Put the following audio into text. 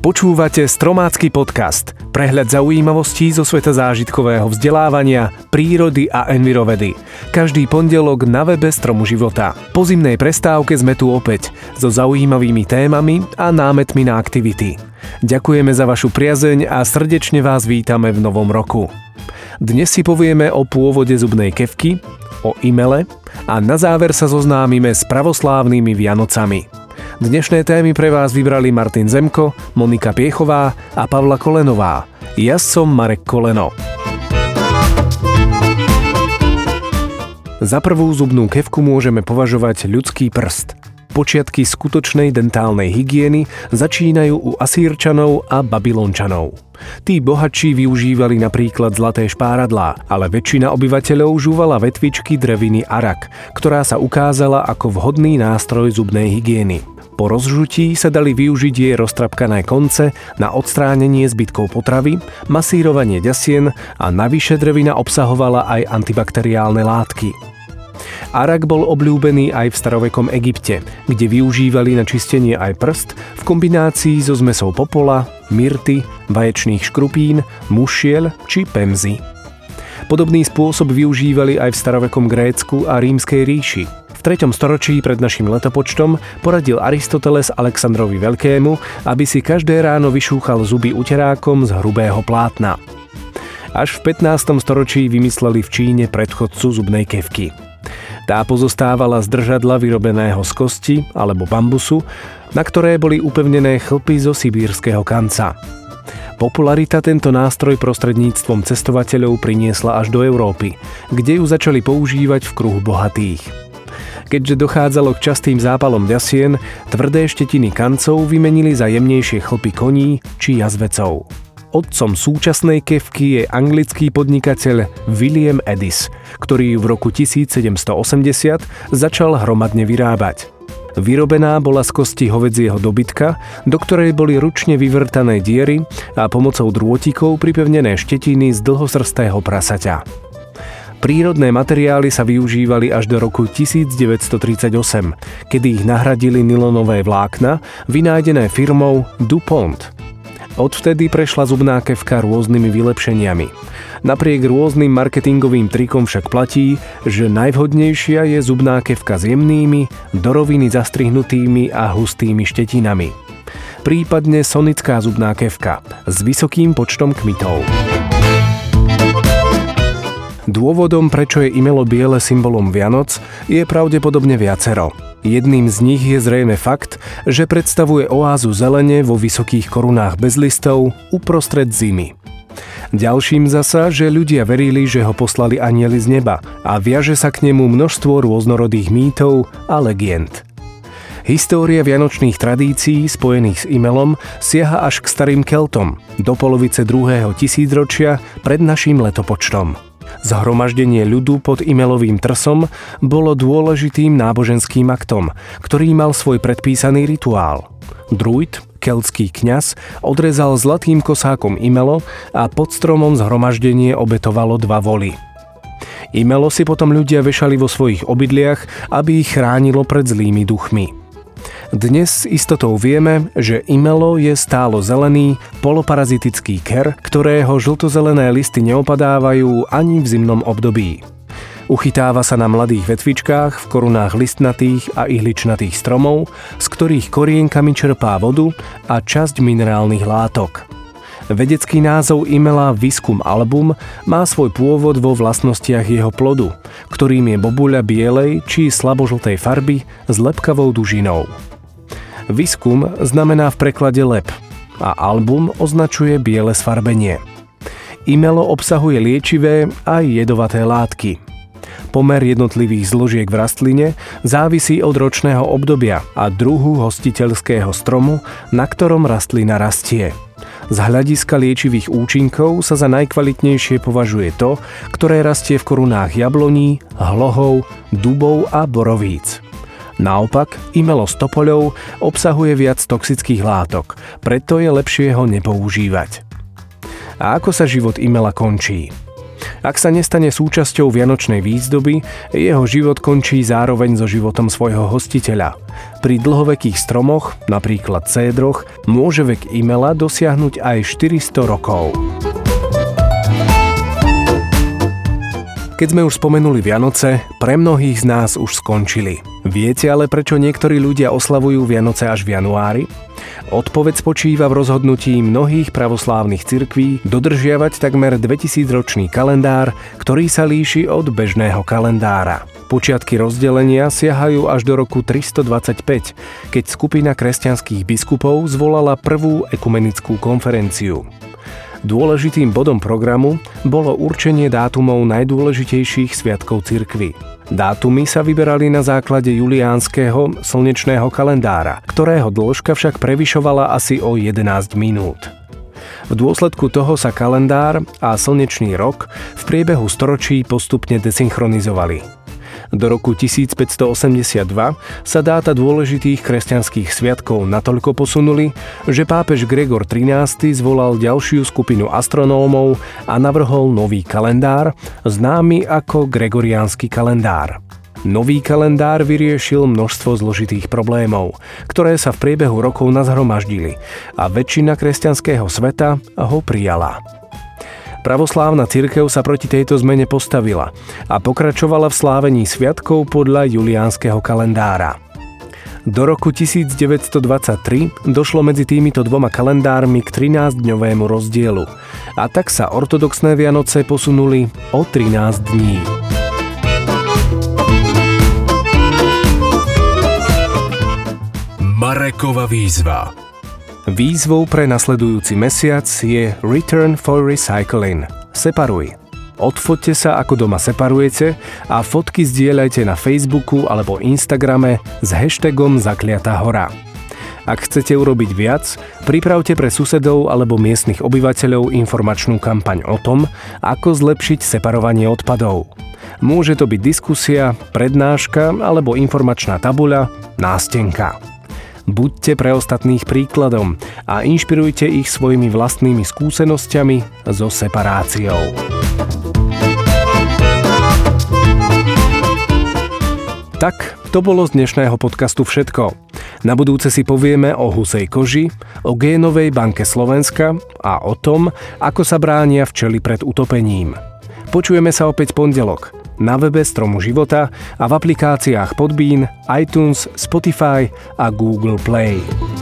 Počúvate Stromácky podcast, prehľad zaujímavostí zo sveta zážitkového vzdelávania, prírody a envirovedy. Každý pondelok na webe Stromu života. Po zimnej prestávke sme tu opäť so zaujímavými témami a námetmi na aktivity. Ďakujeme za vašu priazeň a srdečne vás vítame v novom roku. Dnes si povieme o pôvode zubnej kevky, o imele a na záver sa zoznámime s pravoslávnymi Vianocami. Dnešné témy pre vás vybrali Martin Zemko, Monika Piechová a Pavla Kolenová. Ja som Marek Koleno. Za prvú zubnú kevku môžeme považovať ľudský prst. Počiatky skutočnej dentálnej hygieny začínajú u Asírčanov a Babylončanov. Tí bohatší využívali napríklad zlaté špáradlá, ale väčšina obyvateľov žúvala vetvičky dreviny arak, ktorá sa ukázala ako vhodný nástroj zubnej hygieny. Po rozžutí sa dali využiť jej roztrapkané konce na odstránenie zbytkov potravy, masírovanie ďasien a navyše drevina obsahovala aj antibakteriálne látky. Arak bol obľúbený aj v starovekom Egypte, kde využívali na čistenie aj prst v kombinácii so zmesou popola, myrty, vaječných škrupín, mušiel či pemzy. Podobný spôsob využívali aj v starovekom Grécku a rímskej ríši – v 3. storočí pred našim letopočtom poradil Aristoteles Alexandrovi Veľkému, aby si každé ráno vyšúchal zuby uterákom z hrubého plátna. Až v 15. storočí vymysleli v Číne predchodcu zubnej kevky. Tá pozostávala z držadla vyrobeného z kosti alebo bambusu, na ktoré boli upevnené chlpy zo sibírskeho kanca. Popularita tento nástroj prostredníctvom cestovateľov priniesla až do Európy, kde ju začali používať v kruhu bohatých. Keďže dochádzalo k častým zápalom ďasien, tvrdé štetiny kancov vymenili za jemnejšie chlpy koní či jazvecov. Otcom súčasnej kevky je anglický podnikateľ William Edis, ktorý v roku 1780 začal hromadne vyrábať. Vyrobená bola z kosti hovedzieho dobytka, do ktorej boli ručne vyvrtané diery a pomocou drôtikov pripevnené štetiny z dlhosrstého prasaťa. Prírodné materiály sa využívali až do roku 1938, kedy ich nahradili nylonové vlákna, vynájdené firmou DuPont. Odvtedy prešla zubná kevka rôznymi vylepšeniami. Napriek rôznym marketingovým trikom však platí, že najvhodnejšia je zubná kevka s jemnými, do roviny zastrihnutými a hustými štetinami. Prípadne sonická zubná kevka s vysokým počtom kmitov. Dôvodom, prečo je imelo biele symbolom Vianoc, je pravdepodobne viacero. Jedným z nich je zrejme fakt, že predstavuje oázu zelene vo vysokých korunách bez listov uprostred zimy. Ďalším zasa, že ľudia verili, že ho poslali anieli z neba a viaže sa k nemu množstvo rôznorodých mýtov a legend. História vianočných tradícií spojených s Imelom siaha až k starým Keltom, do polovice druhého tisícročia pred našim letopočtom. Zhromaždenie ľudu pod Imelovým trsom bolo dôležitým náboženským aktom, ktorý mal svoj predpísaný rituál. Druid, keltský kňaz, odrezal zlatým kosákom Imelo a pod stromom zhromaždenie obetovalo dva voly. Imelo si potom ľudia vešali vo svojich obydliach, aby ich chránilo pred zlými duchmi. Dnes s istotou vieme, že imelo je stálo zelený, poloparazitický ker, ktorého žltozelené listy neopadávajú ani v zimnom období. Uchytáva sa na mladých vetvičkách v korunách listnatých a ihličnatých stromov, z ktorých korienkami čerpá vodu a časť minerálnych látok. Vedecký názov imela Viscum album má svoj pôvod vo vlastnostiach jeho plodu, ktorým je bobuľa bielej či slabožltej farby s lepkavou dužinou. Viskum znamená v preklade lep a album označuje biele sfarbenie. Imelo obsahuje liečivé a jedovaté látky. Pomer jednotlivých zložiek v rastline závisí od ročného obdobia a druhu hostiteľského stromu, na ktorom rastlina rastie. Z hľadiska liečivých účinkov sa za najkvalitnejšie považuje to, ktoré rastie v korunách jabloní, hlohov, dubov a borovíc. Naopak, imelo s topoľou obsahuje viac toxických látok, preto je lepšie ho nepoužívať. A ako sa život imela končí? Ak sa nestane súčasťou vianočnej výzdoby, jeho život končí zároveň so životom svojho hostiteľa. Pri dlhovekých stromoch, napríklad cédroch, môže vek imela dosiahnuť aj 400 rokov. Keď sme už spomenuli Vianoce, pre mnohých z nás už skončili. Viete ale, prečo niektorí ľudia oslavujú Vianoce až v januári? Odpoveď spočíva v rozhodnutí mnohých pravoslávnych cirkví dodržiavať takmer 2000-ročný kalendár, ktorý sa líši od bežného kalendára. Počiatky rozdelenia siahajú až do roku 325, keď skupina kresťanských biskupov zvolala prvú ekumenickú konferenciu. Dôležitým bodom programu bolo určenie dátumov najdôležitejších sviatkov cirkvy. Dátumy sa vyberali na základe juliánskeho slnečného kalendára, ktorého dĺžka však prevyšovala asi o 11 minút. V dôsledku toho sa kalendár a slnečný rok v priebehu storočí postupne desynchronizovali. Do roku 1582 sa dáta dôležitých kresťanských sviatkov natoľko posunuli, že pápež Gregor XIII zvolal ďalšiu skupinu astronómov a navrhol nový kalendár, známy ako Gregoriánsky kalendár. Nový kalendár vyriešil množstvo zložitých problémov, ktoré sa v priebehu rokov nazhromaždili a väčšina kresťanského sveta ho prijala. Pravoslávna cirkev sa proti tejto zmene postavila a pokračovala v slávení sviatkov podľa juliánskeho kalendára. Do roku 1923 došlo medzi týmito dvoma kalendármi k 13-dňovému rozdielu a tak sa ortodoxné Vianoce posunuli o 13 dní. Marekova výzva Výzvou pre nasledujúci mesiac je Return for Recycling. Separuj. Odfoďte sa, ako doma separujete a fotky zdieľajte na Facebooku alebo Instagrame s hashtagom Zakliatá hora. Ak chcete urobiť viac, pripravte pre susedov alebo miestnych obyvateľov informačnú kampaň o tom, ako zlepšiť separovanie odpadov. Môže to byť diskusia, prednáška alebo informačná tabuľa, nástenka. Buďte pre ostatných príkladom a inšpirujte ich svojimi vlastnými skúsenosťami so separáciou. Tak, to bolo z dnešného podcastu všetko. Na budúce si povieme o husej koži, o génovej banke Slovenska a o tom, ako sa bránia včely pred utopením. Počujeme sa opäť pondelok na webe Stromu života a v aplikáciách Podbean, iTunes, Spotify a Google Play.